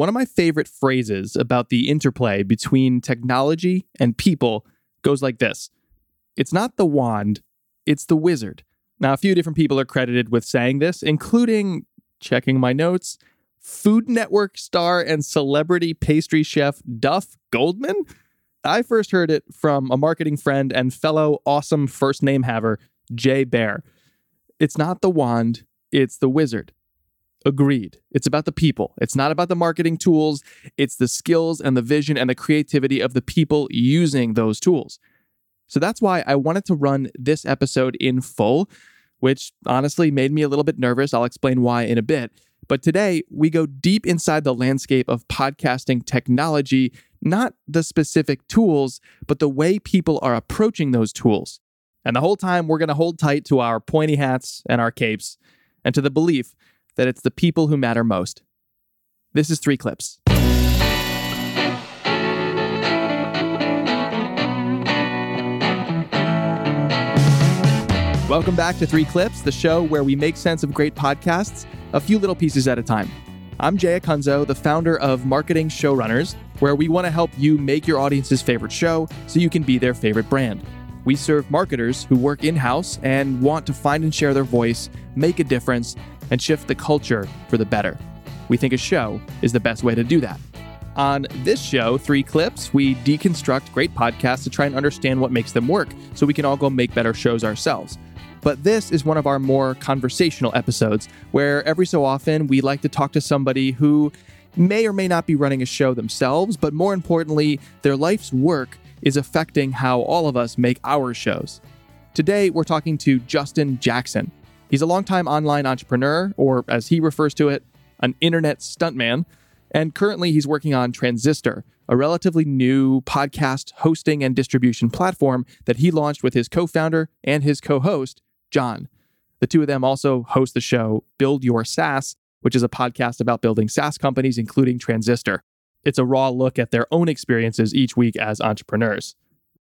One of my favorite phrases about the interplay between technology and people goes like this It's not the wand, it's the wizard. Now, a few different people are credited with saying this, including, checking my notes, Food Network star and celebrity pastry chef Duff Goldman. I first heard it from a marketing friend and fellow awesome first name haver, Jay Baer. It's not the wand, it's the wizard. Agreed. It's about the people. It's not about the marketing tools. It's the skills and the vision and the creativity of the people using those tools. So that's why I wanted to run this episode in full, which honestly made me a little bit nervous. I'll explain why in a bit. But today, we go deep inside the landscape of podcasting technology, not the specific tools, but the way people are approaching those tools. And the whole time, we're going to hold tight to our pointy hats and our capes and to the belief that it's the people who matter most. This is Three Clips. Welcome back to Three Clips, the show where we make sense of great podcasts a few little pieces at a time. I'm Jay Acunzo, the founder of Marketing Showrunners, where we want to help you make your audience's favorite show so you can be their favorite brand. We serve marketers who work in house and want to find and share their voice, make a difference, and shift the culture for the better. We think a show is the best way to do that. On this show, Three Clips, we deconstruct great podcasts to try and understand what makes them work so we can all go make better shows ourselves. But this is one of our more conversational episodes where every so often we like to talk to somebody who may or may not be running a show themselves, but more importantly, their life's work is affecting how all of us make our shows. Today, we're talking to Justin Jackson. He's a longtime online entrepreneur, or as he refers to it, an internet stuntman. And currently, he's working on Transistor, a relatively new podcast hosting and distribution platform that he launched with his co founder and his co host, John. The two of them also host the show Build Your SaaS, which is a podcast about building SaaS companies, including Transistor. It's a raw look at their own experiences each week as entrepreneurs.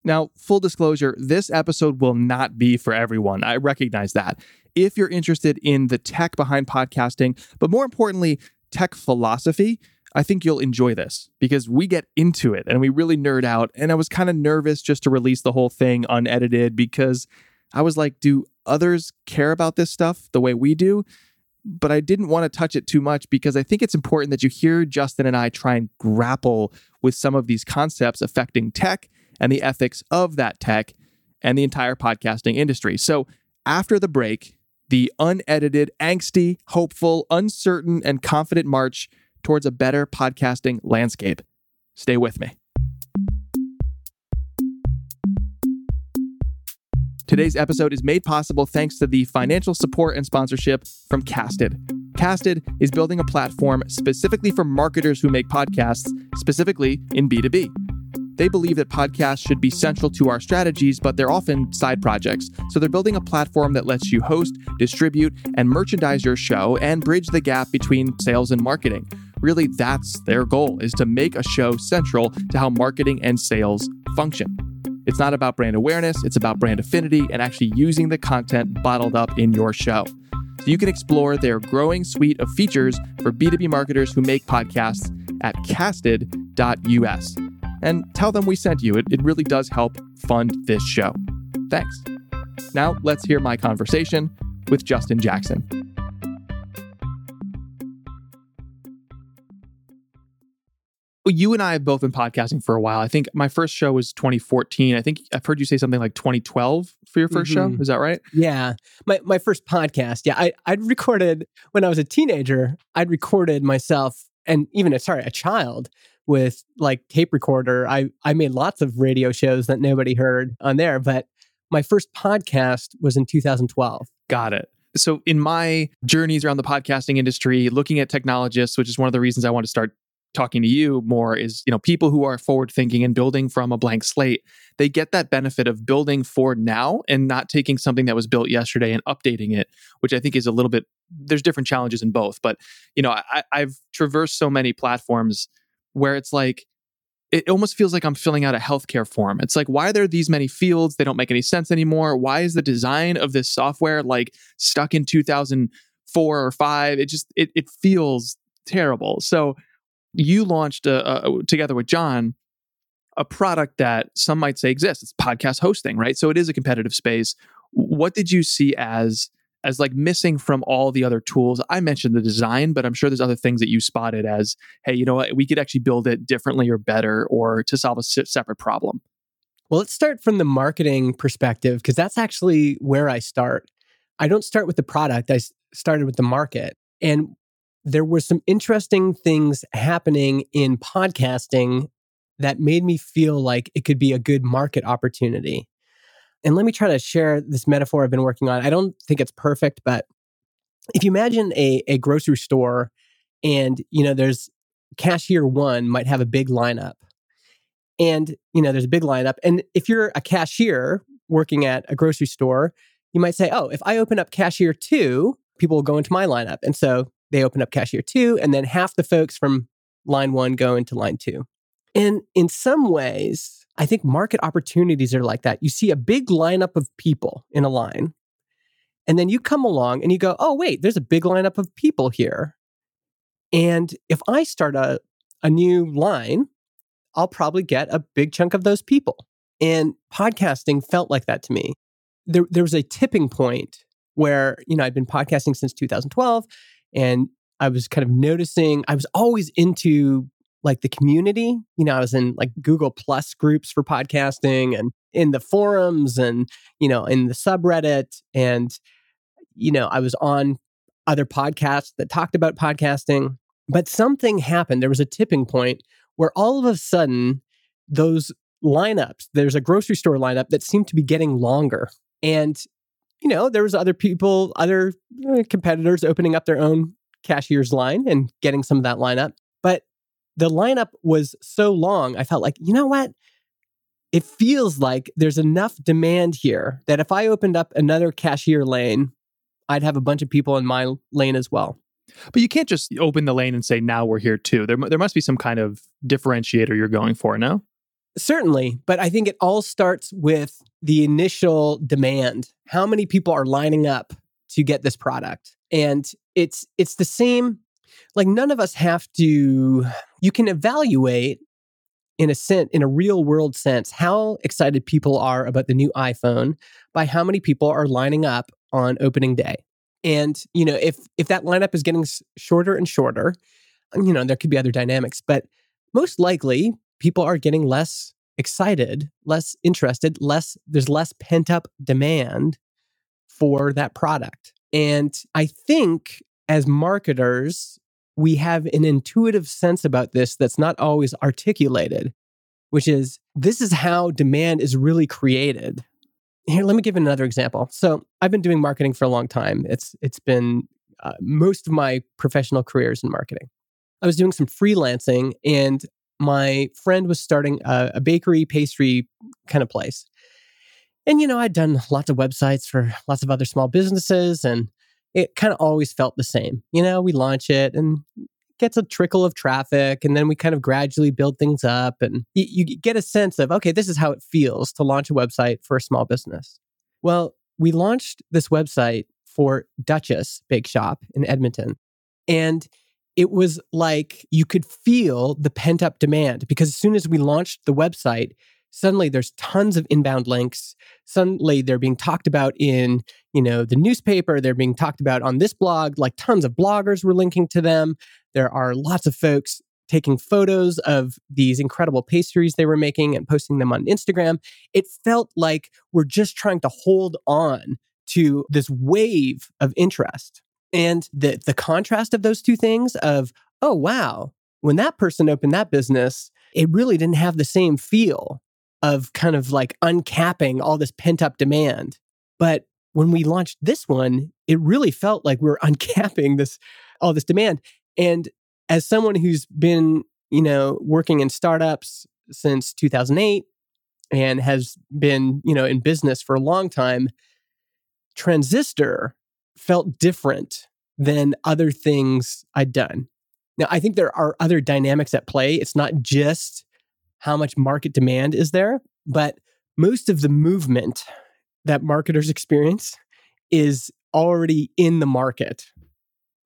Now, full disclosure, this episode will not be for everyone. I recognize that. If you're interested in the tech behind podcasting, but more importantly, tech philosophy, I think you'll enjoy this because we get into it and we really nerd out. And I was kind of nervous just to release the whole thing unedited because I was like, do others care about this stuff the way we do? But I didn't want to touch it too much because I think it's important that you hear Justin and I try and grapple with some of these concepts affecting tech and the ethics of that tech and the entire podcasting industry. So after the break, the unedited, angsty, hopeful, uncertain, and confident march towards a better podcasting landscape. Stay with me. Today's episode is made possible thanks to the financial support and sponsorship from Casted. Casted is building a platform specifically for marketers who make podcasts, specifically in B2B. They believe that podcasts should be central to our strategies, but they're often side projects. So they're building a platform that lets you host, distribute, and merchandise your show and bridge the gap between sales and marketing. Really, that's their goal is to make a show central to how marketing and sales function. It's not about brand awareness, it's about brand affinity and actually using the content bottled up in your show. So you can explore their growing suite of features for B2B marketers who make podcasts at casted.us. And tell them we sent you. It, it really does help fund this show. Thanks. Now, let's hear my conversation with Justin Jackson. You and I have both been podcasting for a while. I think my first show was 2014. I think I've heard you say something like 2012 for your 1st Mhm. show. Is that right? Yeah. My my first podcast. Yeah. I, I'd recorded when I was a teenager, I'd recorded myself and even a sorry, a child with like tape recorder. I, I made lots of radio shows that nobody heard on there, but my first podcast was in 2012. Got it. So, in my journeys around the podcasting industry, looking at technologists, which is one of the reasons I want to start talking to you more, is you know people who are forward thinking and building from a blank slate. They get that benefit of building for now and not taking something that was built yesterday and updating it, which I think is a little bit. There's different challenges in both, but you know I, I've traversed so many platforms where it's like it almost feels like I'm filling out a healthcare form. It's like, why are there these many fields? They don't make any sense anymore. Why is the design of this software like stuck in 2004 or five? It just, it, it feels terrible. So you launched a, a, together with John a product that some might say exists. It's podcast hosting, right? So it is a competitive space. What did you see as as like missing from all the other tools? I mentioned the design, but I'm sure there's other things that you spotted as, hey, you know what, we could actually build it differently or better or to solve a separate problem. Well, let's start from the marketing perspective because that's actually where I start. I don't start with the product, I started with the market. And there were some interesting things happening in podcasting that made me feel like it could be a good market opportunity. And let me try to share this metaphor I've been working on. I don't think it's perfect, but if you imagine a, a grocery store and you know there's cashier one might have a big lineup and you know there's a big lineup and if you're a cashier working at a grocery store you might say oh if i open up cashier two people will go into my lineup and so they open up cashier two and then half the folks from line one go into line two and in some ways, I think market opportunities are like that. You see a big lineup of people in a line, and then you come along and you go, oh, wait, there's a big lineup of people here. And if I start a, a new line, I'll probably get a big chunk of those people. And podcasting felt like that to me. There, there was a tipping point where, you know, I'd been podcasting since 2012 and I was kind of noticing, I was always into like the community. You know, I was in like Google Plus groups for podcasting and in the forums and, you know, in the subreddit. And, you know, I was on other podcasts that talked about podcasting. But something happened. There was a tipping point where all of a sudden, those lineups, there's a grocery store lineup that seemed to be getting longer. And, you know, there was other people, other uh, competitors opening up their own cashier's line and getting some of that lineup. The lineup was so long, I felt like, you know what? It feels like there's enough demand here that if I opened up another cashier lane, I'd have a bunch of people in my lane as well. But you can't just open the lane and say, now we're here too. There, there must be some kind of differentiator you're going for, no? Certainly. But I think it all starts with the initial demand. How many people are lining up to get this product? And it's it's the same like none of us have to you can evaluate in a sense in a real world sense how excited people are about the new iphone by how many people are lining up on opening day. And you know if if that lineup is getting shorter and shorter you know there could be other dynamics but most likely people are getting less excited less interested less there's less pent up demand for that product. And i think as marketers we have an intuitive sense about this that's not always articulated, which is this is how demand is really created. Here, let me give another example. So, I've been doing marketing for a long time. It's it's been uh, most of my professional careers in marketing. I was doing some freelancing, and my friend was starting a, a bakery pastry kind of place. And you know, I'd done lots of websites for lots of other small businesses, and it kind of always felt the same. You know, we launch it and gets a trickle of traffic and then we kind of gradually build things up and you, you, get a sense of okay this is how it feels to launch a website for a small business well we launched this website for duchess bake shop in edmonton and it was like you could feel the pent up demand because as soon as we launched the website suddenly there's tons of inbound links suddenly they're being talked about in you know the newspaper they're being talked about on this blog like tons of bloggers were linking to them. There are lots of folks taking photos of these incredible pastries they were making and posting them on instagram. It felt like we're just trying to hold on to this wave of interest. And the the contrast of those two things of oh wow when that person opened that business it really didn't have the same feel of kind of like uncapping all this pent up demand. But when we launched this one, it really felt like we are uncapping this all this demand. And as someone who's been, you know, working in startups since 2008 and has been, you know, in business for a long time, Transistor felt different than other things I'd done. Now, I think there are other dynamics at play. It's not just how much market demand is there. But most of the movement that marketers experience is already in the market.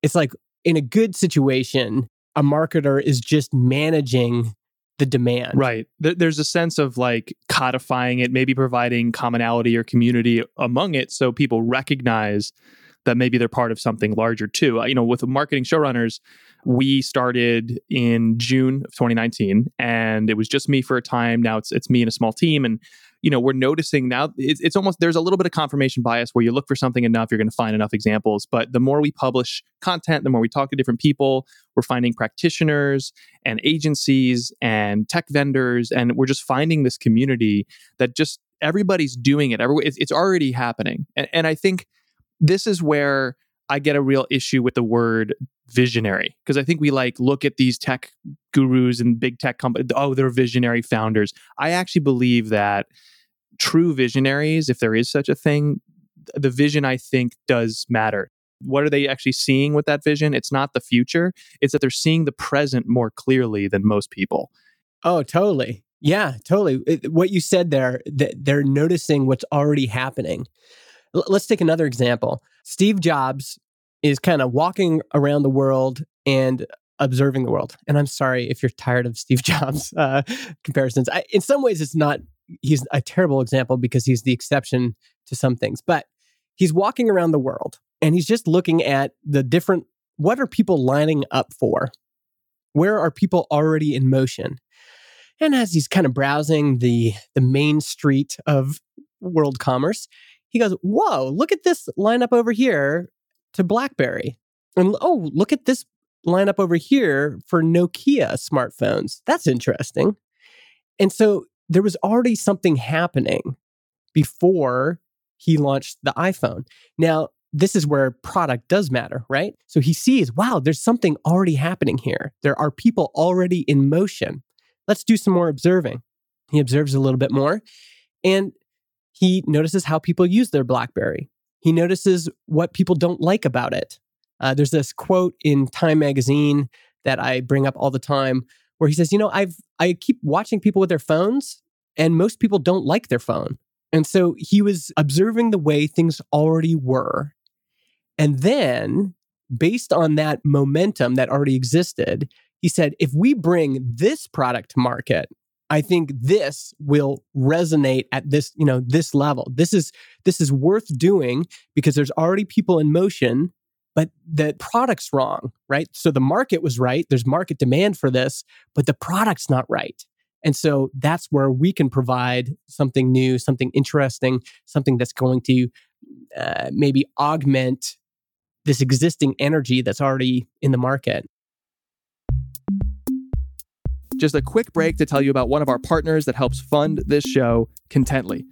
It's like in a good situation, a marketer is just managing the demand. Right. There's a sense of like codifying it, maybe providing commonality or community among it so people recognize that maybe they're part of something larger too. Uh, you know, with marketing showrunners, we started in June of 2019 and it was just me for a time. Now it's it's me and a small team and you know, we're noticing now it's, it's almost there's a little bit of confirmation bias where you look for something enough, you're going to find enough examples. But the more we publish content, the more we talk to different people, we're finding practitioners and agencies and tech vendors, and we're just finding this community that just everybody's doing it. It's, it's already happening. And, and I think this is where I get a real issue with the word visionary because I think we like look at these tech gurus and big tech companies. Oh, they're visionary founders. I actually believe that true visionaries, if there is such a thing, the vision I think does matter. What are they actually seeing with that vision? It's not the future, it's that they're seeing the present more clearly than most people. Oh, totally. Yeah, totally. It, what you said there, that they're noticing what's already happening. L- let's take another example. Steve Jobs is kind of walking around the world and observing the world. And I'm sorry if you're tired of Steve Jobs uh, comparisons. I, in some ways, it's not, he's a terrible example because he's the exception to some things. But he's walking around the world and he's just looking at the different, what are people lining up for? Where are people already in motion? And as he's kind of browsing the, the main street of world commerce, he goes, Whoa, look at this lineup over here to BlackBerry. And oh, look at this lineup over here for Nokia smartphones. That's interesting. And so there was already something happening before he launched the iPhone. Now, this is where product does matter, right? So he sees, wow, there's something already happening here. There are people already in motion. Let's do some more observing. He observes a little bit more and he notices how people use their Blackberry. He notices what people don't like about it. Uh, there's this quote in Time magazine that I bring up all the time where he says, "You know, I've I keep watching people with their phones, and most people don't like their phone." And so he was observing the way things already were, and then based on that momentum that already existed, he said, "If we bring this product to market, I think this will resonate at this, you know, this level. This is this is worth doing because there's already people in motion, but the product's wrong, right? So the market was right. There's market demand for this, but the product's not right. And so that's where we can provide something new, something interesting, something that's going to uh, maybe augment this existing energy that's already in the market. Just a quick break to tell you about one of our partners that helps fund this show, Contently.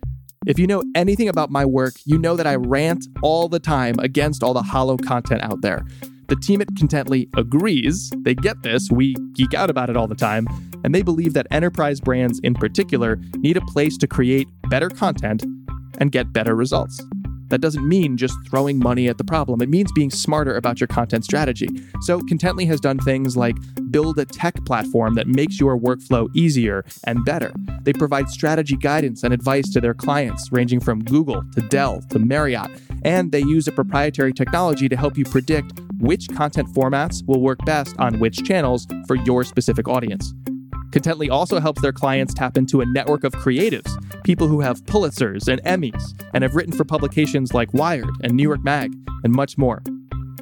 If you know anything about my work, you know that I rant all the time against all the hollow content out there. The team at Contently agrees. They get this. We geek out about it all the time. And they believe that enterprise brands in particular need a place to create better content and get better results. That doesn't mean just throwing money at the problem. It means being smarter about your content strategy. So, Contently has done things like build a tech platform that makes your workflow easier and better. They provide strategy guidance and advice to their clients, ranging from Google to Dell to Marriott. And they use a proprietary technology to help you predict which content formats will work best on which channels for your specific audience. Contently also helps their clients tap into a network of creatives, people who have Pulitzers and Emmys, and have written for publications like Wired and New York Mag, and much more.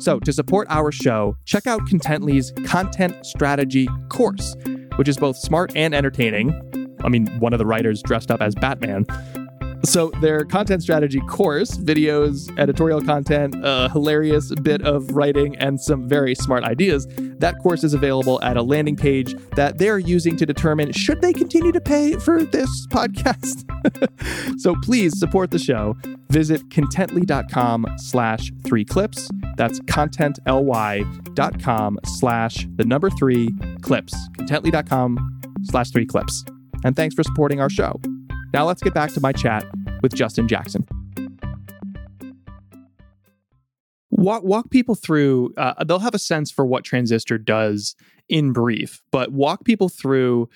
So, to support our show, check out Contently's Content Strategy course, which is both smart and entertaining. I mean, one of the writers dressed up as Batman. So, their content strategy course, videos, editorial content, a hilarious bit of writing, and some very smart ideas. That course is available at a landing page that they're using to determine should they continue to pay for this podcast. so, please support the show. Visit contently.com slash three clips. That's contently.com slash the number three clips. Contently.com slash three clips. And thanks for supporting our show. Now let's get back to my chat with Justin Jackson. Walk, walk people through, uh, they'll have a sense for what Transistor does in brief, but walk people through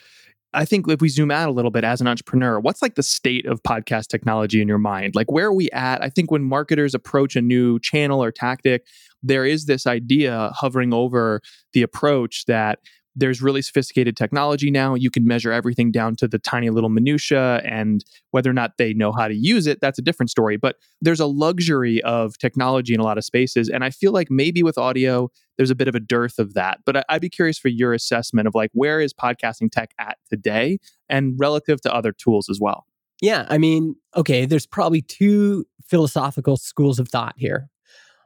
I think if we zoom out a little bit as an entrepreneur, what's like the state of podcast technology in your mind? Like, where are we at? I think when marketers approach a new channel or tactic, there is this idea hovering over the approach that there's really sophisticated technology now. You can measure everything down to the tiny little minutia, and whether or not they know how to use it, that's a different story. But there's a luxury of technology in a lot of spaces, and I feel like maybe with audio, there's a bit of a dearth of that. But I'd be curious for your assessment of like where is podcasting tech at today, and relative to other tools as well. Yeah, I mean, okay, there's probably two philosophical schools of thought here.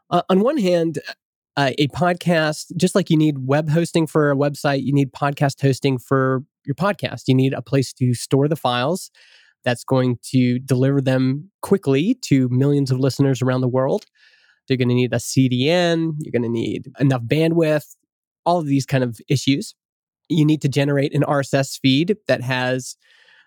Uh, on one hand, uh, a podcast, just like you need web hosting for a website, you need podcast hosting for your podcast. You need a place to store the files that's going to deliver them quickly to millions of listeners around the world. You're going to need a CDN, you're going to need enough bandwidth, all of these kind of issues. You need to generate an RSS feed that has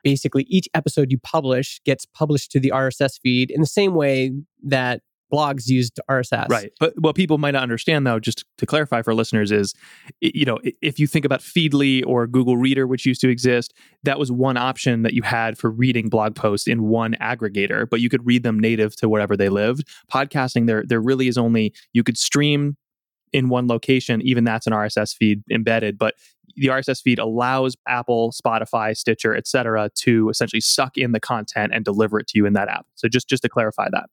basically each episode you publish gets published to the RSS feed in the same way that blogs used RSS. Right. But what people might not understand, though, just to clarify for listeners, is you know, if you think about Feedly or Google Reader, which used to exist, that was one option that you had for reading blog posts in one aggregator, but you could read them native to wherever they lived. Podcasting, there there really is only you could stream in one location, even that's an RSS feed embedded, but the RSS feed allows Apple, Spotify, Stitcher, etc., to essentially suck in the content and deliver it to you in that app. So just just to clarify that.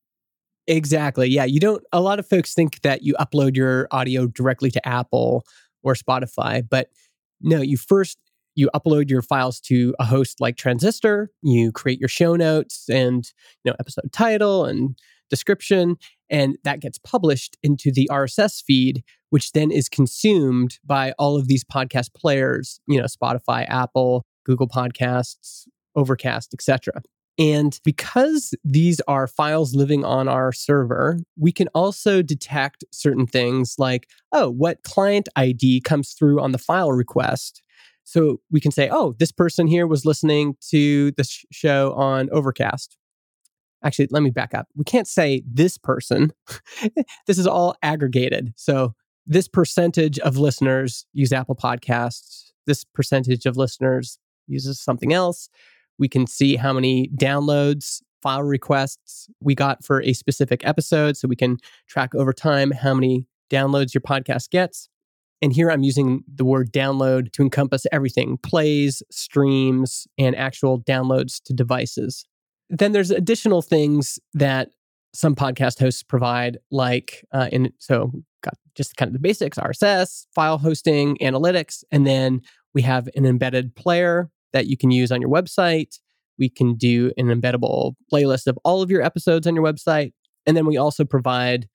Exactly. Yeah. You don't, a lot of folks think that you upload your audio directly to Apple or Spotify, but no, you first, you upload your files to a host like Transistor, you create your show notes and, you know, episode title and description, and that gets published into the RSS feed, which then is consumed by all of these podcast players, you know, Spotify, Apple, Google Podcasts, Overcast, etc. And because these are files living on our server, we can also detect certain things like, oh, what client ID comes through on the file request. So we can say, oh, this person here was listening to the sh- show on Overcast. Actually, let me back up. We can't say this person. this is all aggregated. So this percentage of listeners use Apple Podcasts. This percentage of listeners uses something else we can see how many downloads, file requests we got for a specific episode. So we can track over time how many downloads your podcast gets. And here I'm using the word download to encompass everything plays, streams, and actual downloads to devices. Then there's additional things that some podcast hosts provide, like uh, in so got just kind of the basics: RSS, file hosting, analytics, and then we have an embedded player that you can use on your website. We can do an embeddable playlist of all of your episodes on your website. And then we also provide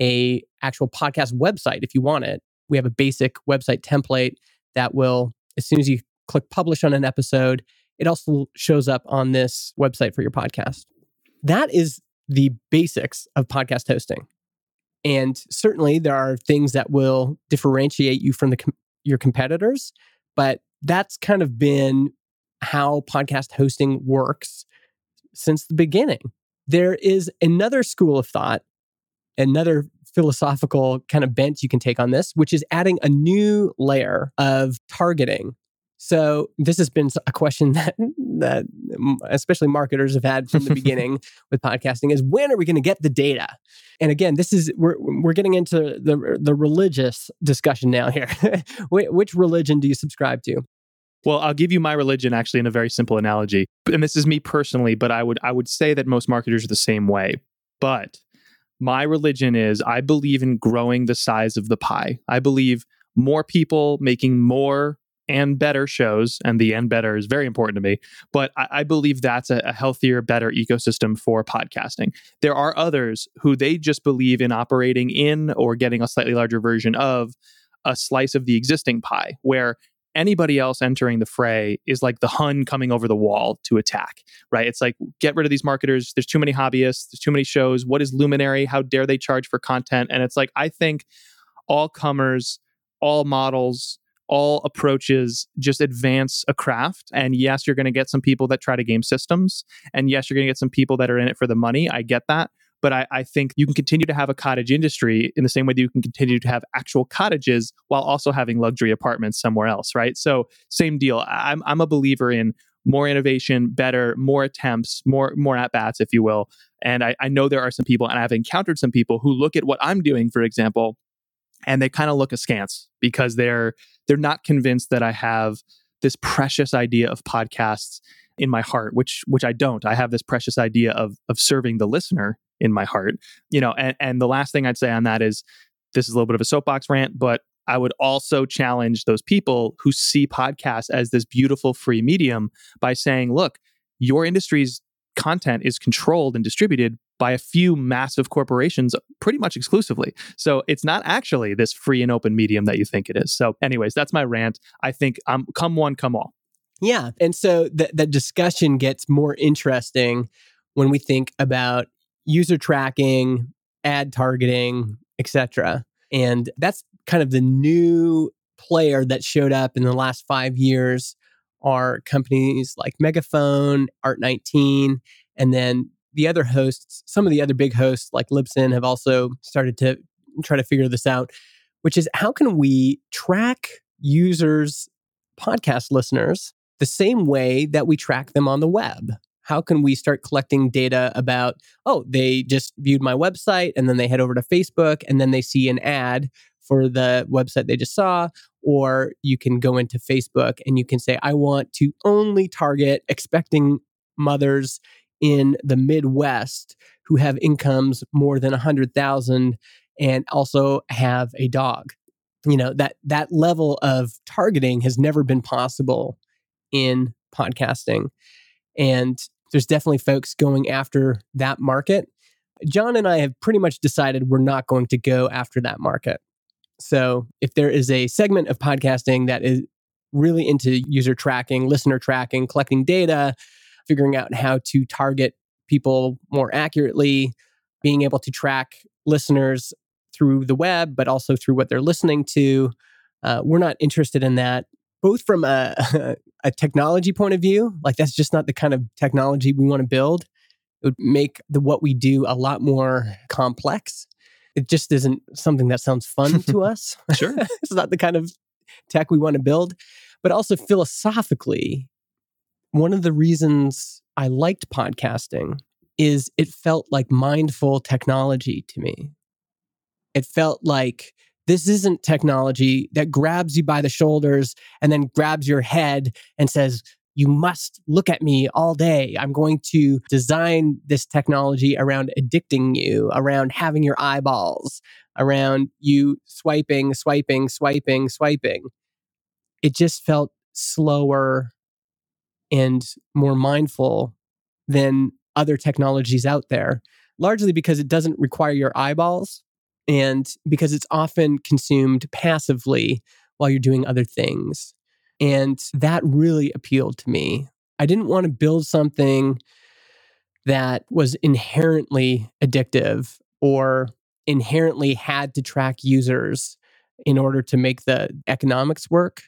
a actual podcast website if you want it. We have a basic website template that will, as soon as you click publish on an episode, it also shows up on this website for your podcast. That is the basics of podcast hosting. And certainly there are things that will differentiate you from the your competitors, but that's kind of been how podcast hosting works since the beginning. There is another school of thought, another philosophical kind of bent you can take on this, which is adding a new layer of targeting. So this has been a question that that especially marketers have had from the beginning with podcasting is when are we going to get the data? And again, this is we're we're getting into the the religious discussion now here. Which religion do you subscribe to? Well, I'll give you my religion actually in a very simple analogy. And this is me personally, but I would I would say that most marketers are the same way. But my religion is I believe in growing the size of the pie. I believe more people making more and better shows, and the and better is very important to me. But I, I believe that's a, a, healthier, better ecosystem for podcasting. There are others who they just believe in operating in or getting a slightly larger version of a slice of the existing pie, where anybody else entering the fray is like the Hun coming over the wall to attack, right? It's like, get rid of these marketers. There's too many hobbyists. There's too many shows. What is Luminary? How dare they charge for content? And it's like, I think all comers, all models, all approaches just advance a craft. And yes, you're going to get some people that try to game systems. And yes, you're going to get some people that are in it for the money. I get that. But I, I think you can continue to have a cottage industry in the same way that you can continue to have actual cottages while also having luxury apartments somewhere else, right? So same deal. I'm I'm a believer in more innovation, better, more attempts, more more at bats, if you will. And I, I know there are some people, and I've encountered some people who look at what I'm doing, for example, and they kind of look askance because they're they're not convinced that I have this precious idea of podcasts in my heart, which which I don't. I have this precious idea of of serving the listener in my heart. You know, and, and the last thing I'd say on that is this is a little bit of a soapbox rant, but I would also challenge those people who see podcasts as this beautiful free medium by saying, look, your industry's content is controlled and distributed by a few massive corporations pretty much exclusively. So it's not actually this free and open medium that you think it is. So, anyways, that's my rant. I think um, come one, come all. Yeah. And so the, the discussion gets more interesting when we think about user tracking, ad targeting, etc. And that's kind of the new player that showed up in the last five years are companies like Megaphone, Art19, and then the other hosts, some of the other big hosts like Libsyn have also started to try to figure this out, which is how can we track users, podcast listeners, the same way that we track them on the web? How can we start collecting data about, oh, they just viewed my website and then they head over to Facebook and then they see an ad for the website they just saw, or you can go into Facebook and you can say, I want to only target expecting mothers in the Midwest who have incomes more than 100,000 and also have a dog. You know, that that level of targeting has never been possible in podcasting. And there's definitely folks going after that market. John and I have pretty much decided we're not going to go after that market. So if there is a segment of podcasting that is really into user tracking, listener tracking, collecting data, figuring out how to target people more accurately, being able to track listeners through the web, but also through what they're listening to. Uh, we're not interested in that, both from a, a technology point of view, like that's just not the kind of technology we want to build. It would make the what we do a lot more complex it just isn't something that sounds fun to us. Sure. it's not the kind of tech we want to build. But also philosophically, one of the reasons I liked podcasting is it felt like mindful technology to me. It felt like this isn't technology that grabs you by the shoulders and then grabs your head and says, you must look at me all day. I'm going to design this technology around addicting you, around having your eyeballs, around you swiping, swiping, swiping, swiping. It just felt slower and more mindful than other technologies out there, largely because it doesn't require your eyeballs and because it's often consumed passively while you're doing other things. And that really appealed to me. I didn't want to build something that was inherently addictive or inherently had to track users in order to make the economics work.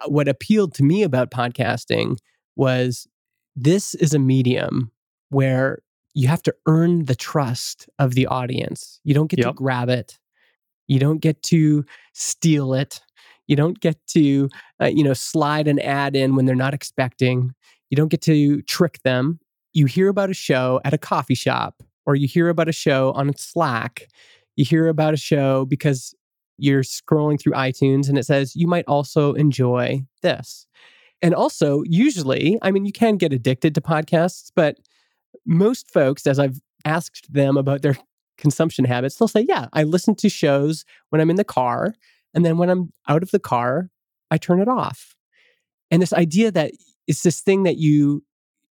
Uh, what appealed to me about podcasting was this is a medium where you have to earn the trust of the audience. You don't get yep. to grab it. You don't get to steal it. You don't get to, uh, you know, slide an ad in when they're not expecting. You don't get to trick them. You hear about a show at a coffee shop, or you hear about a show on Slack. You hear about a show because you're scrolling through iTunes and it says you might also enjoy this. And also, usually, I mean, you can get addicted to podcasts, but most folks, as I've asked them about their consumption habits, they'll say, Yeah, I listen to shows when I'm in the car. And then when I'm out of the car, I turn it off. And this idea that it's this thing that you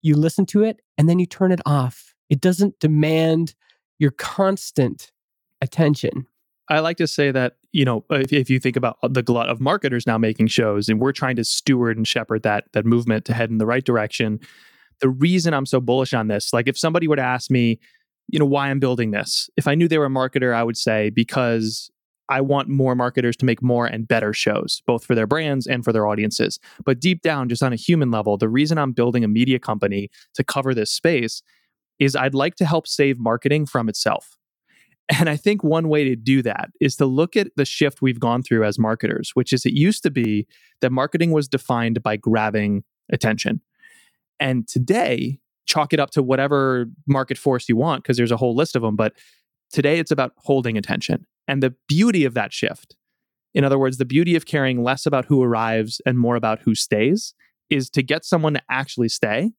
you listen to it and then you turn it off. It doesn't demand your constant attention. I like to say that, you know, uh, if, if, you think about uh, the glut of marketers now making shows and we're trying to steward and shepherd that that movement to head in the right direction, the reason I'm so bullish on this, like if somebody were to ask me, you know, why I'm building this, if I knew they were a marketer, I would say because I want more marketers to make more and better shows, both for their brands and for their audiences. But deep down, just on a human level, the reason I'm building a media company to cover this space is I'd like to help save marketing from itself. And I think one way to do that is to look at the shift we've gone through as marketers, which is it used to be that marketing was defined by grabbing attention. And today, chalk it up to whatever market force you want, because there's a whole list of them. But today, it's about holding attention. And the beauty of that shift, in other words, the beauty of caring less about who arrives and more about who stays, is to get someone to actually stay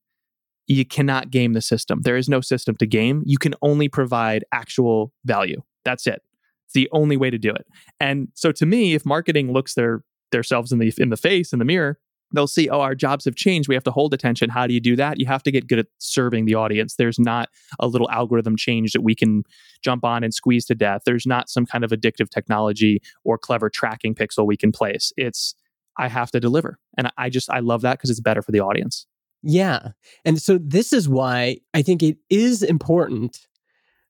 you cannot game the system. There is no system to game. You can only provide actual value. That's it. It's the only way to do it. And so to me, if marketing looks their themselves in the in the face in the mirror, they'll see, oh, our jobs have changed. We have to hold attention. How do you do that? You have to get good at serving the audience. There's not a little algorithm change that we can jump on and squeeze to death. There's not some kind of addictive technology or clever tracking pixel we can place. It's I have to deliver. And I just I love that because it's better for the audience. Yeah. And so this is why I think it is important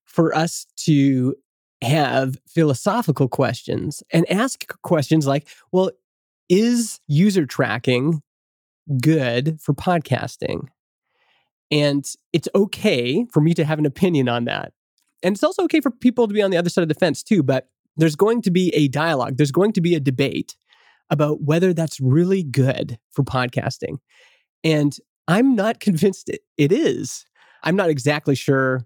for us to have philosophical questions and ask questions like, well, is user tracking good for podcasting? And it's okay for me to have an opinion on that. And it's also okay for people to be on the other side of the fence too. But there's going to be a dialogue, there's going to be a debate about whether that's really good for podcasting. And I'm not convinced it, it is. I'm not exactly sure.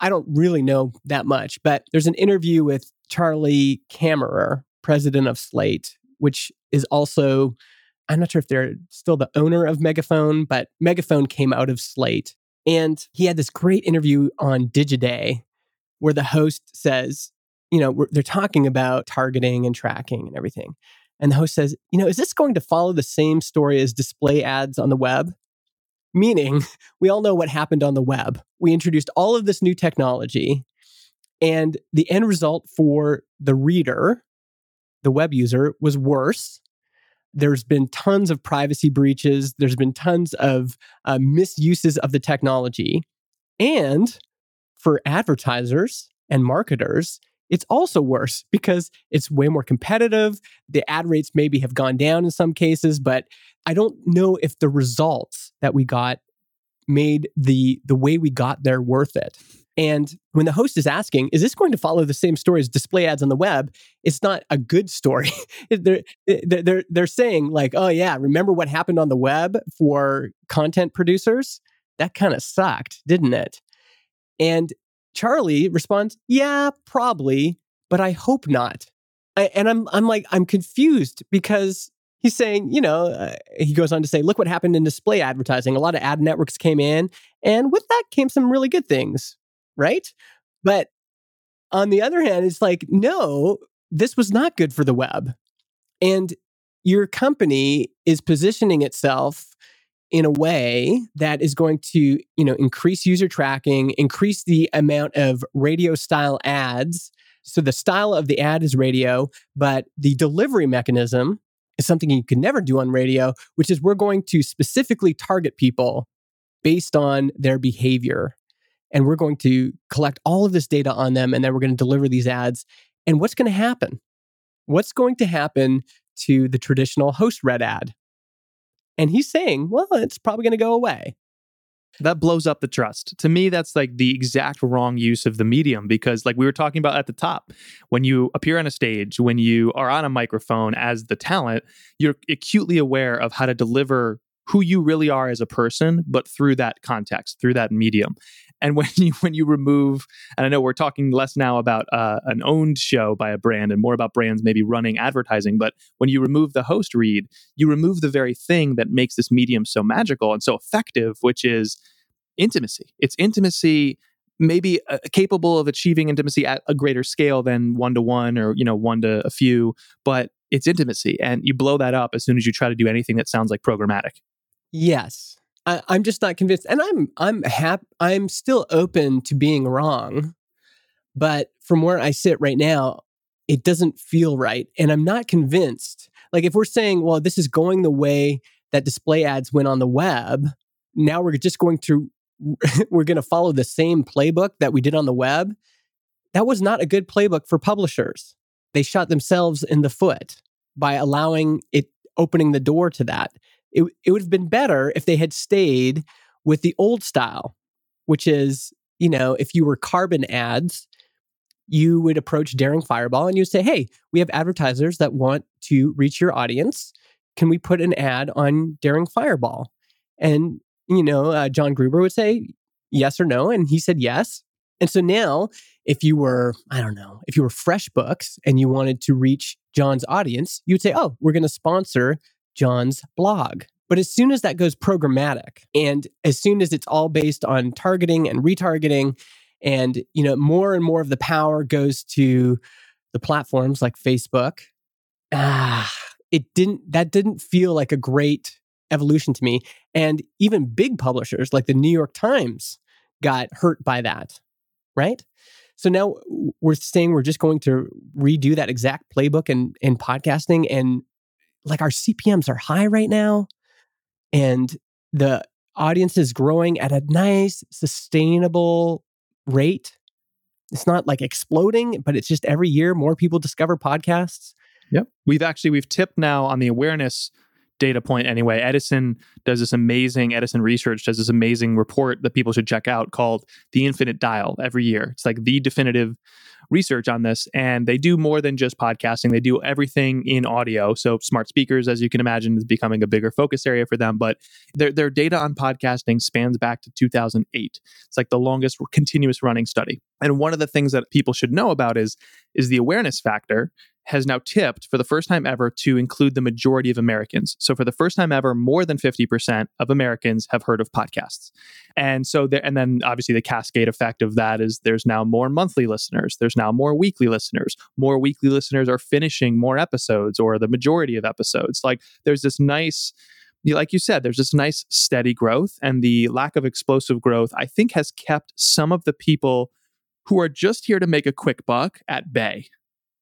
I don't really know that much, but there's an interview with Charlie Kammerer, president of Slate, which is also, I'm not sure if they're still the owner of Megaphone, but Megaphone came out of Slate. And he had this great interview on Digiday where the host says, you know, they're talking about targeting and tracking and everything. And the host says, you know, is this going to follow the same story as display ads on the web? Meaning, we all know what happened on the web. We introduced all of this new technology, and the end result for the reader, the web user, was worse. There's been tons of privacy breaches, there's been tons of uh, misuses of the technology. And for advertisers and marketers, it's also worse because it's way more competitive. The ad rates maybe have gone down in some cases, but I don't know if the results that we got made the the way we got there worth it. And when the host is asking, is this going to follow the same story as display ads on the web? It's not a good story. they're, they're, they're saying, like, oh, yeah, remember what happened on the web for content producers? That kind of sucked, didn't it? And Charlie responds, yeah, probably, but I hope not. I, and I'm, I'm like, I'm confused because he's saying, you know, uh, he goes on to say, look what happened in display advertising. A lot of ad networks came in, and with that came some really good things, right? But on the other hand, it's like, no, this was not good for the web. And your company is positioning itself in a way that is going to, you know, increase user tracking, increase the amount of radio style ads. So the style of the ad is radio, but the delivery mechanism is something you can never do on radio, which is we're going to specifically target people based on their behavior. And we're going to collect all of this data on them and then we're going to deliver these ads. And what's going to happen? What's going to happen to the traditional host read ad? And he's saying, well, it's probably going to go away. That blows up the trust. To me, that's like the exact wrong use of the medium because, like we were talking about at the top, when you appear on a stage, when you are on a microphone as the talent, you're acutely aware of how to deliver who you really are as a person, but through that context, through that medium. And when you when you remove, and I know we're talking less now about uh, an owned show by a brand and more about brands maybe running advertising, but when you remove the host read, you remove the very thing that makes this medium so magical and so effective, which is intimacy. It's intimacy maybe uh, capable of achieving intimacy at a greater scale than one to one or you know one to a few but it's intimacy and you blow that up as soon as you try to do anything that sounds like programmatic yes I, am just not convinced, and I'm I'm happy. I'm still open to being wrong, but from where I sit right now, it doesn't feel right, and I'm not convinced. Like if we're saying, well, this is going the way that display ads went on the web, now we're just going to we're going to follow the same playbook that we did on the web. That was not a good playbook for publishers. They shot themselves in the foot by allowing it opening the door to that it, it would have been better if they had stayed with the old style, which is you know, if you were carbon ads, you would approach Daring Fireball and you say, Hey, we have advertisers that want to reach your audience. Can we put an ad on Daring Fireball? And, you know, uh, John Gruber would say yes or no. And he said yes. And so now, if you were, I don't know, if you were FreshBooks and you wanted to reach John's audience, you'd say, oh, we're going to sponsor John's blog. But as soon as that goes programmatic and as soon as it's all based on targeting and retargeting and you know more and more of the power goes to the platforms like Facebook ah it didn't that didn't feel like a great evolution to me and even big publishers like the New York Times got hurt by that right so now we're saying we're just going to redo that exact playbook in in podcasting and like our CPMs are high right now and the audience is growing at a nice sustainable rate. It's not like exploding, but it's just every year more people discover podcasts. Yep. We've actually we've tipped now on the awareness data point anyway. Edison does this amazing Edison Research does this amazing report that people should check out called The Infinite Dial every year. It's like the definitive research on this and they do more than just podcasting. They do everything in audio. So smart speakers as you can imagine is becoming a bigger focus area for them but their, their data on podcasting spans back to 2008 it's like the longest continuous running study. And one of the things that people should know about is is the awareness factor has now tipped for the first time ever to include the majority of Americans. So for the first time ever, more than 50% of Americans have heard of podcasts. And so there, and then obviously the cascade effect of that is there's now more monthly listeners, there's now more weekly listeners. More weekly listeners are finishing more episodes or the majority of episodes. Like there's this nice like you said, there's this nice steady growth, and the lack of explosive growth, I think, has kept some of the people who are just here to make a quick buck at bay.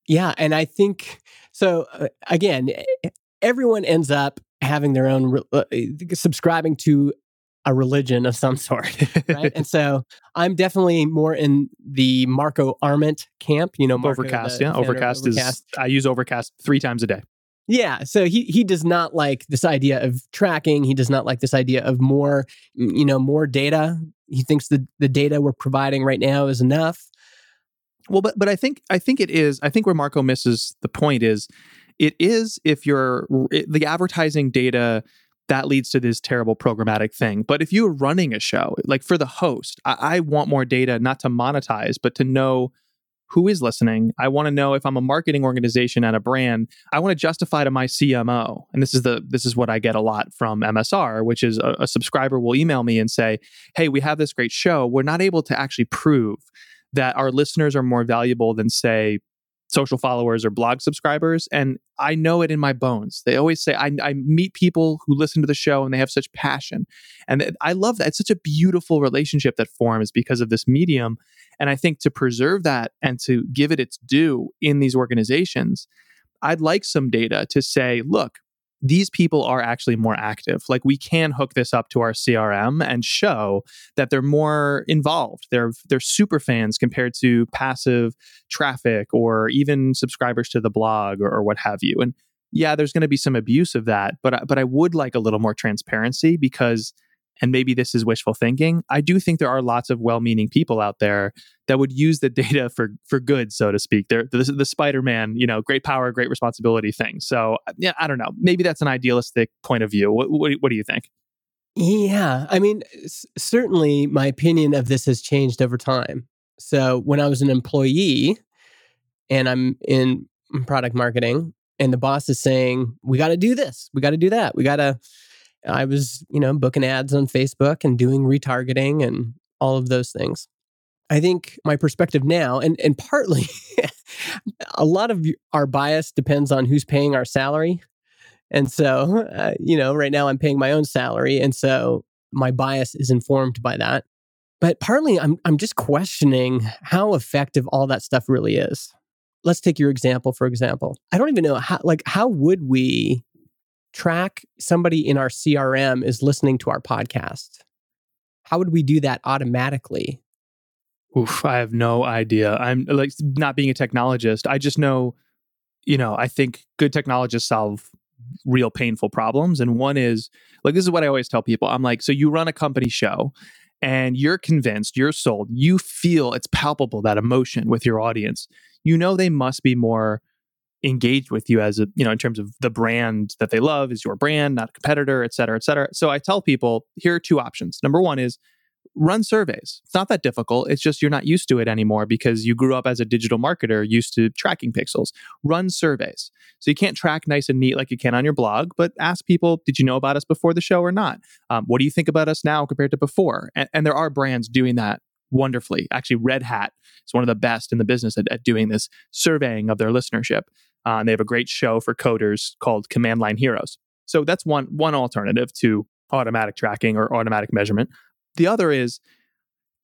Yeah, and I think so. Uh, again, everyone ends up having their own uh, subscribing to a religion of some sort, right? and so I'm definitely more in the Marco Arment camp. You know, Marco, Overcast. Yeah, Overcast, Overcast is. I use Overcast three times a day. Yeah, so he he does not like this idea of tracking. He does not like this idea of more, you know, more data. He thinks the the data we're providing right now is enough. Well, but but I think I think it is. I think where Marco misses the point is, it is if you're it, the advertising data that leads to this terrible programmatic thing. But if you're running a show, like for the host, I, I want more data not to monetize, but to know who is listening. I want to know if I'm a marketing organization and a brand, I want to justify to my CMO. And this is the this is what I get a lot from MSR, which is a, a subscriber will email me and say, "Hey, we have this great show. We're not able to actually prove that our listeners are more valuable than, say, social followers or blog subscribers. And I know it in my bones. They always say, I, I, meet people who listen to the show and they have such passion. And I love that. It's such a beautiful relationship that forms because of this medium. And I think to preserve that and to give it its due in these organizations, I'd like some data to say, look, these people are actually more active. Like we can hook this up to our CRM and show that they're more involved. They're they're super fans compared to passive traffic or even subscribers to the blog or, or what have you. And yeah, there's going to be some abuse of that, but but I would like a little more transparency because and maybe this is wishful thinking. I do think there are lots of well-meaning people out there that would use the data for for good, so to speak. They're the, the Spider-Man, you know, great power, great responsibility thing. So yeah, I don't know. Maybe that's an idealistic point of view. What what, what do you think? Yeah, I mean, s- certainly my opinion of this has changed over time. So when I was an employee and I'm in product marketing and the boss is saying, we got to do this, we got to do that, we got to I was, you know, booking ads on Facebook and doing retargeting and all of those things. I think my perspective now, and and partly, a lot of our bias depends on who's paying our salary, and so uh, you know, right now I'm paying my own salary, and so my bias is informed by that. But partly, I'm I'm just questioning how effective all that stuff really is. Let's take your example for example. I don't even know how like how would we track somebody in our CRM is listening to our podcast? How would we do that automatically? Oof, I have no idea. I'm like not being a technologist. I just know, you know, I think good technologists solve real painful problems. And one is like, this is what I always tell people. I'm like, so you run a company show and you're convinced, you're sold, you feel it's palpable that emotion with your audience, you know they must be more engaged with you as a you know in terms of the brand that they love is your brand not a competitor et cetera et cetera so i tell people here are two options number one is run surveys. It's not that difficult. It's just you're not used to it anymore because you grew up as a digital marketer used to tracking pixels. Run surveys. So you can't track nice and neat like you can on your blog, but ask people, did you know about us before the show or not? Um, what do you think about us now compared to before? And, and there are brands doing that wonderfully. Actually, Red Hat is one of the best in the business at, at doing this surveying of their listenership. Uh, and they have a great show for coders called Command Line Heroes. So that's one one alternative to automatic tracking or automatic measurement. The other is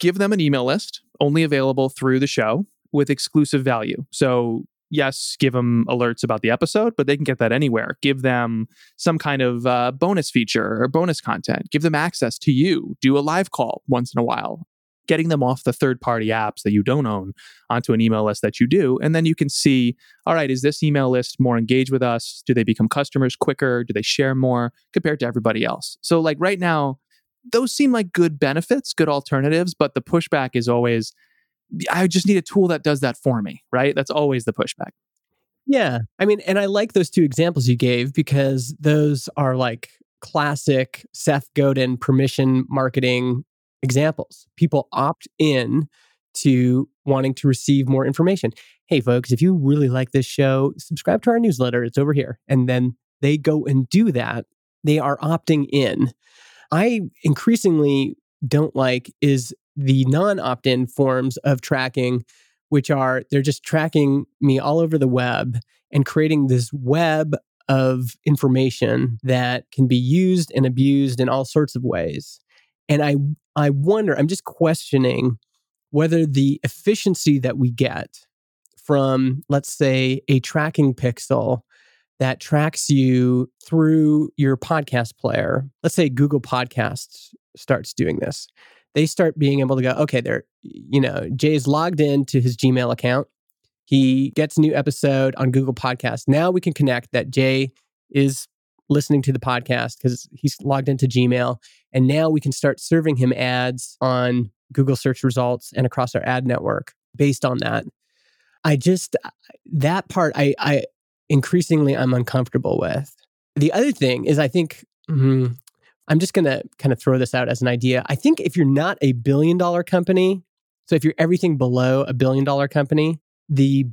give them an email list only available through the show with exclusive value. So, yes, give them alerts about the episode, but they can get that anywhere. Give them some kind of uh, bonus feature or bonus content. Give them access to you. Do a live call once in a while. Getting them off the third party apps that you don't own onto an email list that you do. And then you can see all right, is this email list more engaged with us? Do they become customers quicker? Do they share more compared to everybody else? So, like right now, those seem like good benefits, good alternatives, but the pushback is always I just need a tool that does that for me, right? That's always the pushback. Yeah. I mean, and I like those two examples you gave because those are like classic Seth Godin permission marketing examples. People opt in to wanting to receive more information. Hey, folks, if you really like this show, subscribe to our newsletter. It's over here. And then they go and do that. They are opting in I increasingly don't like is the non opt in forms of tracking, which are they're just tracking me all over the web and creating this web of information that can be used and abused in all sorts of ways. And I, I wonder, I'm just questioning whether the efficiency that we get from, let's say, a tracking pixel that tracks you through your podcast player. Let's say Google Podcasts starts doing this. They start being able to go, okay, they're, you know, Jay's logged in to his Gmail account. He gets a new episode on Google Podcasts. Now we can connect that Jay is listening to the podcast because he's logged into Gmail. And now we can start serving him ads on Google search results and across our ad network based on that. I just that part I I increasingly I'm uncomfortable with. The other thing is, I think mm, I'm just going to kind of throw this out as an idea. I think if you're not a billion dollar company, so if you're everything below a billion dollar company, the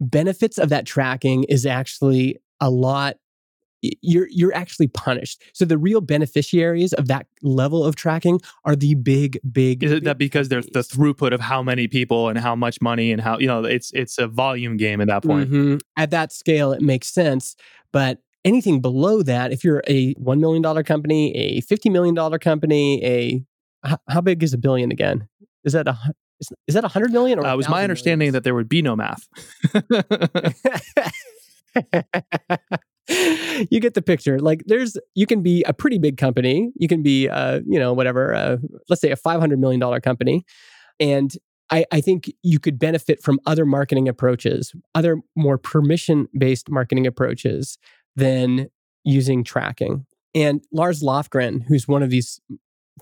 benefits of that tracking is actually a lot you're you're actually punished. So the real beneficiaries of that level of tracking are the big big. Is it big that because there's the throughput of how many people and how much money and how you know it's it's a volume game at that point. Mm-hmm. At that scale, it makes sense, but. Anything below that, if you're a $1 million company, a $50 million company, a how, how big is a billion again? Is that a is, is that 100 million or uh, it was my understanding that there would be no math you get the picture. Like there's, you can be a pretty big company. You can be, uh, you know, whatever, uh, let's say a $500 million company. And I, I think you could benefit from other marketing approaches, other more permission based marketing approaches than using tracking. And Lars Lofgren, who's one of these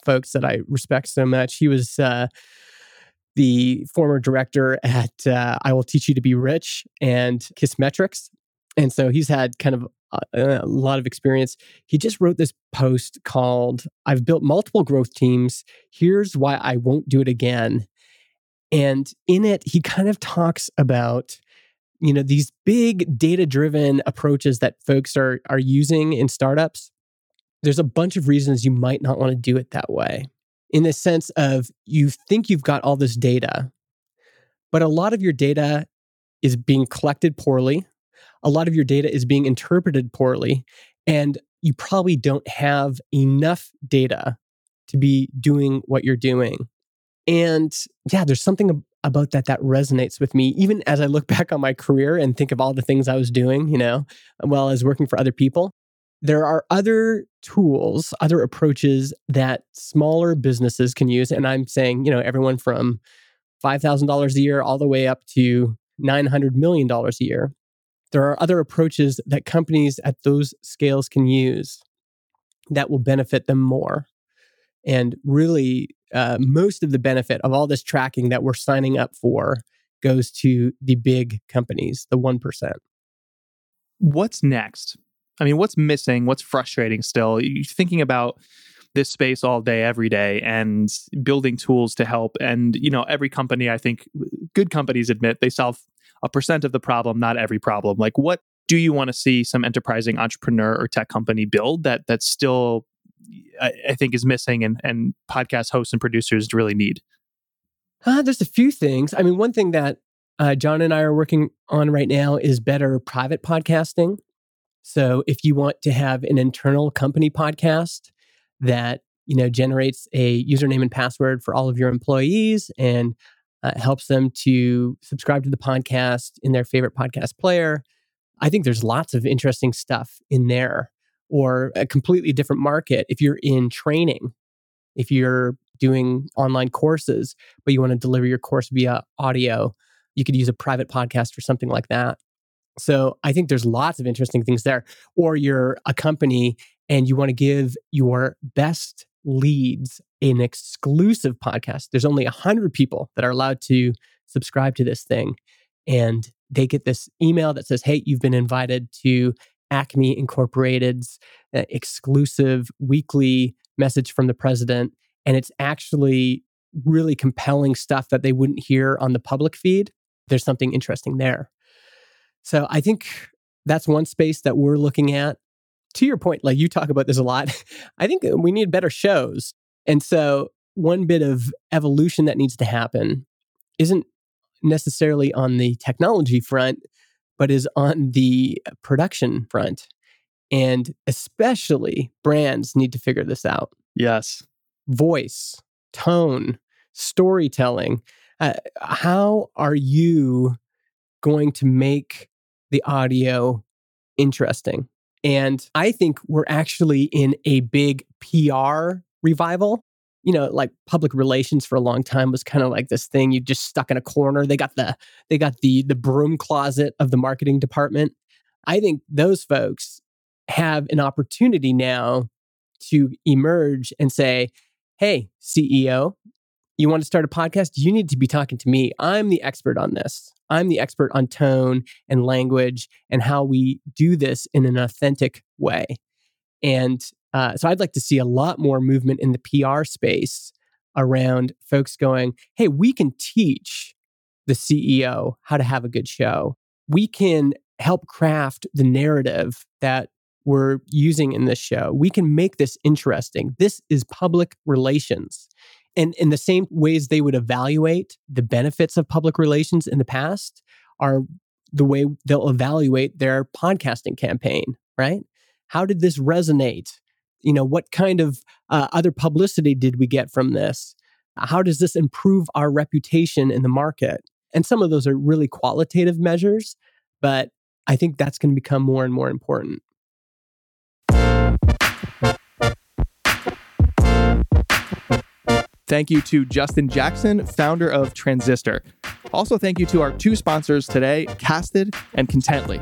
folks that I respect so much, he was, uh, the former director at uh, I Will Teach You to Be Rich and Kissmetrics. And so he's had kind of a, a lot of experience. He just wrote this post called I've built multiple growth teams. Here's why I won't do it again. And in it, he kind of talks about you know these big data driven approaches that folks are are using in startups there's a bunch of reasons you might not want to do it that way in the sense of you think you've got all this data but a lot of your data is being collected poorly a lot of your data is being interpreted poorly, and you probably don't have enough data to be doing what you're doing. And yeah, there's something about that that resonates with me, even as I look back on my career and think of all the things I was doing, you know, while I was working for other people. There are other tools, other approaches that smaller businesses can use. And I'm saying, you know, everyone from $5,000 a year all the way up to $900 million a year there are other approaches that companies at those scales can use that will benefit them more. And really, uh, most of the benefit of all this tracking that we're signing up for goes to the big companies, the 1%. What's next? I mean, what's missing? What's frustrating still? You're thinking about this space all day, every day, and building tools to help. And, you know, every company, I think good companies admit they solve a percent of the problem, not every problem. Like, what do you want to see some enterprising entrepreneur or tech company build that that's still I, I think is missing and, and podcast hosts and producers really need? Uh, there's a few things. I mean, one thing that uh, John and I are working on right now is better private podcasting. So if you want to have an internal company podcast that you know generates a username and password for all of your employees and uh, helps them to subscribe to the podcast in their favorite podcast player, I think there's lots of interesting stuff in there. Or a completely different market if you're in training, if you're doing online courses, but you want to deliver your course via audio, you could use a private podcast or something like that. So I think there's lots of interesting things there. Or you're a company and you want to give your best leads an exclusive podcast. There's only 100 people that are allowed to subscribe to this thing. And they get this email that says, Hey, you've been invited to Acme Incorporated's uh, exclusive weekly message from the president. And it's actually really compelling stuff that they wouldn't hear on the public feed. There's something interesting there. So I think that's one space that we're looking at. To your point, like you talk about this a lot, I think we need better shows. And so one bit of evolution that needs to happen isn't necessarily on the technology front, but is on the production front. And especially brands need to figure this out. Yes. Voice, tone, storytelling. Uh, how are you going to make the audio interesting. And I think we're actually in a big PR revival. You know, like public relations for a long time was kind of like this thing you just stuck in a corner. They got the they got the the broom closet of the marketing department. I think those folks have an opportunity now to emerge and say, "Hey, CEO, you want to start a podcast? You need to be talking to me. I'm the expert on this. I'm the expert on tone and language and how we do this in an authentic way. And uh, so I'd like to see a lot more movement in the PR space around folks going, hey, we can teach the CEO how to have a good show. We can help craft the narrative that we're using in this show. We can make this interesting. This is public relations. And in the same ways they would evaluate the benefits of public relations in the past are the way they'll evaluate their podcasting campaign, right? How did this resonate? You know, what kind of uh, other publicity did we get from this? How does this improve our reputation in the market? And some of those are really qualitative measures, but I think that's going to become more and more important. Thank you to Justin Jackson, founder of Transistor. Also, thank you to our two sponsors today, Casted and Contently.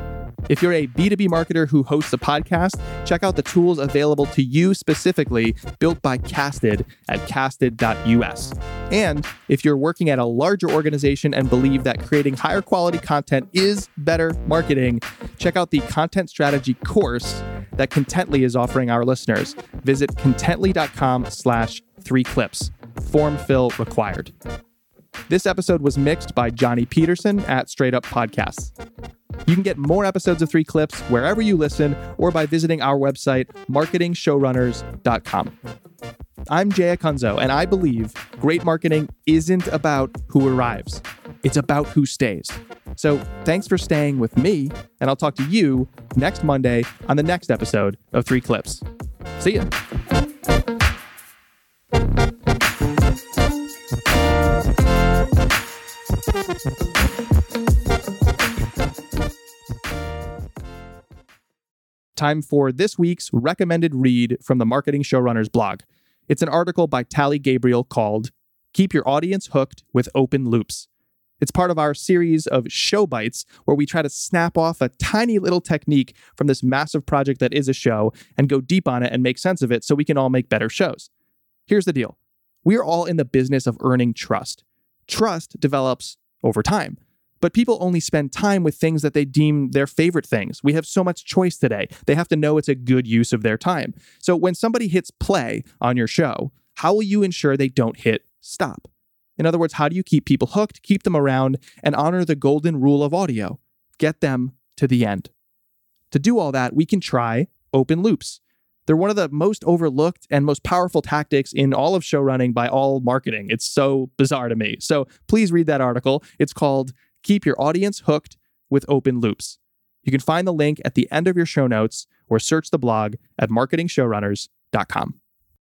If you're a B2B marketer who hosts a podcast, check out the tools available to you specifically, built by Casted at casted.us. And if you're working at a larger organization and believe that creating higher quality content is better marketing, check out the content strategy course that Contently is offering our listeners. Visit contently.com slash three clips form fill required. This episode was mixed by Johnny Peterson at Straight Up Podcasts. You can get more episodes of Three Clips wherever you listen or by visiting our website, marketingshowrunners.com. I'm Jay Acunzo, and I believe great marketing isn't about who arrives, it's about who stays. So thanks for staying with me, and I'll talk to you next Monday on the next episode of Three Clips. See ya. Time for this week's recommended read from the Marketing Showrunners blog. It's an article by Tally Gabriel called Keep Your Audience Hooked with Open Loops. It's part of our series of show bites where we try to snap off a tiny little technique from this massive project that is a show and go deep on it and make sense of it so we can all make better shows. Here's the deal We are all in the business of earning trust. Trust develops over time. But people only spend time with things that they deem their favorite things. We have so much choice today. They have to know it's a good use of their time. So when somebody hits play on your show, how will you ensure they don't hit stop? In other words, how do you keep people hooked, keep them around, and honor the golden rule of audio? Get them to the end. To do all that, we can try open loops. They're one of the most overlooked and most powerful tactics in all of show running by all marketing. It's so bizarre to me. So please read that article. It's called Keep Your Audience Hooked with Open Loops. You can find the link at the end of your show notes or search the blog at marketingshowrunners.com.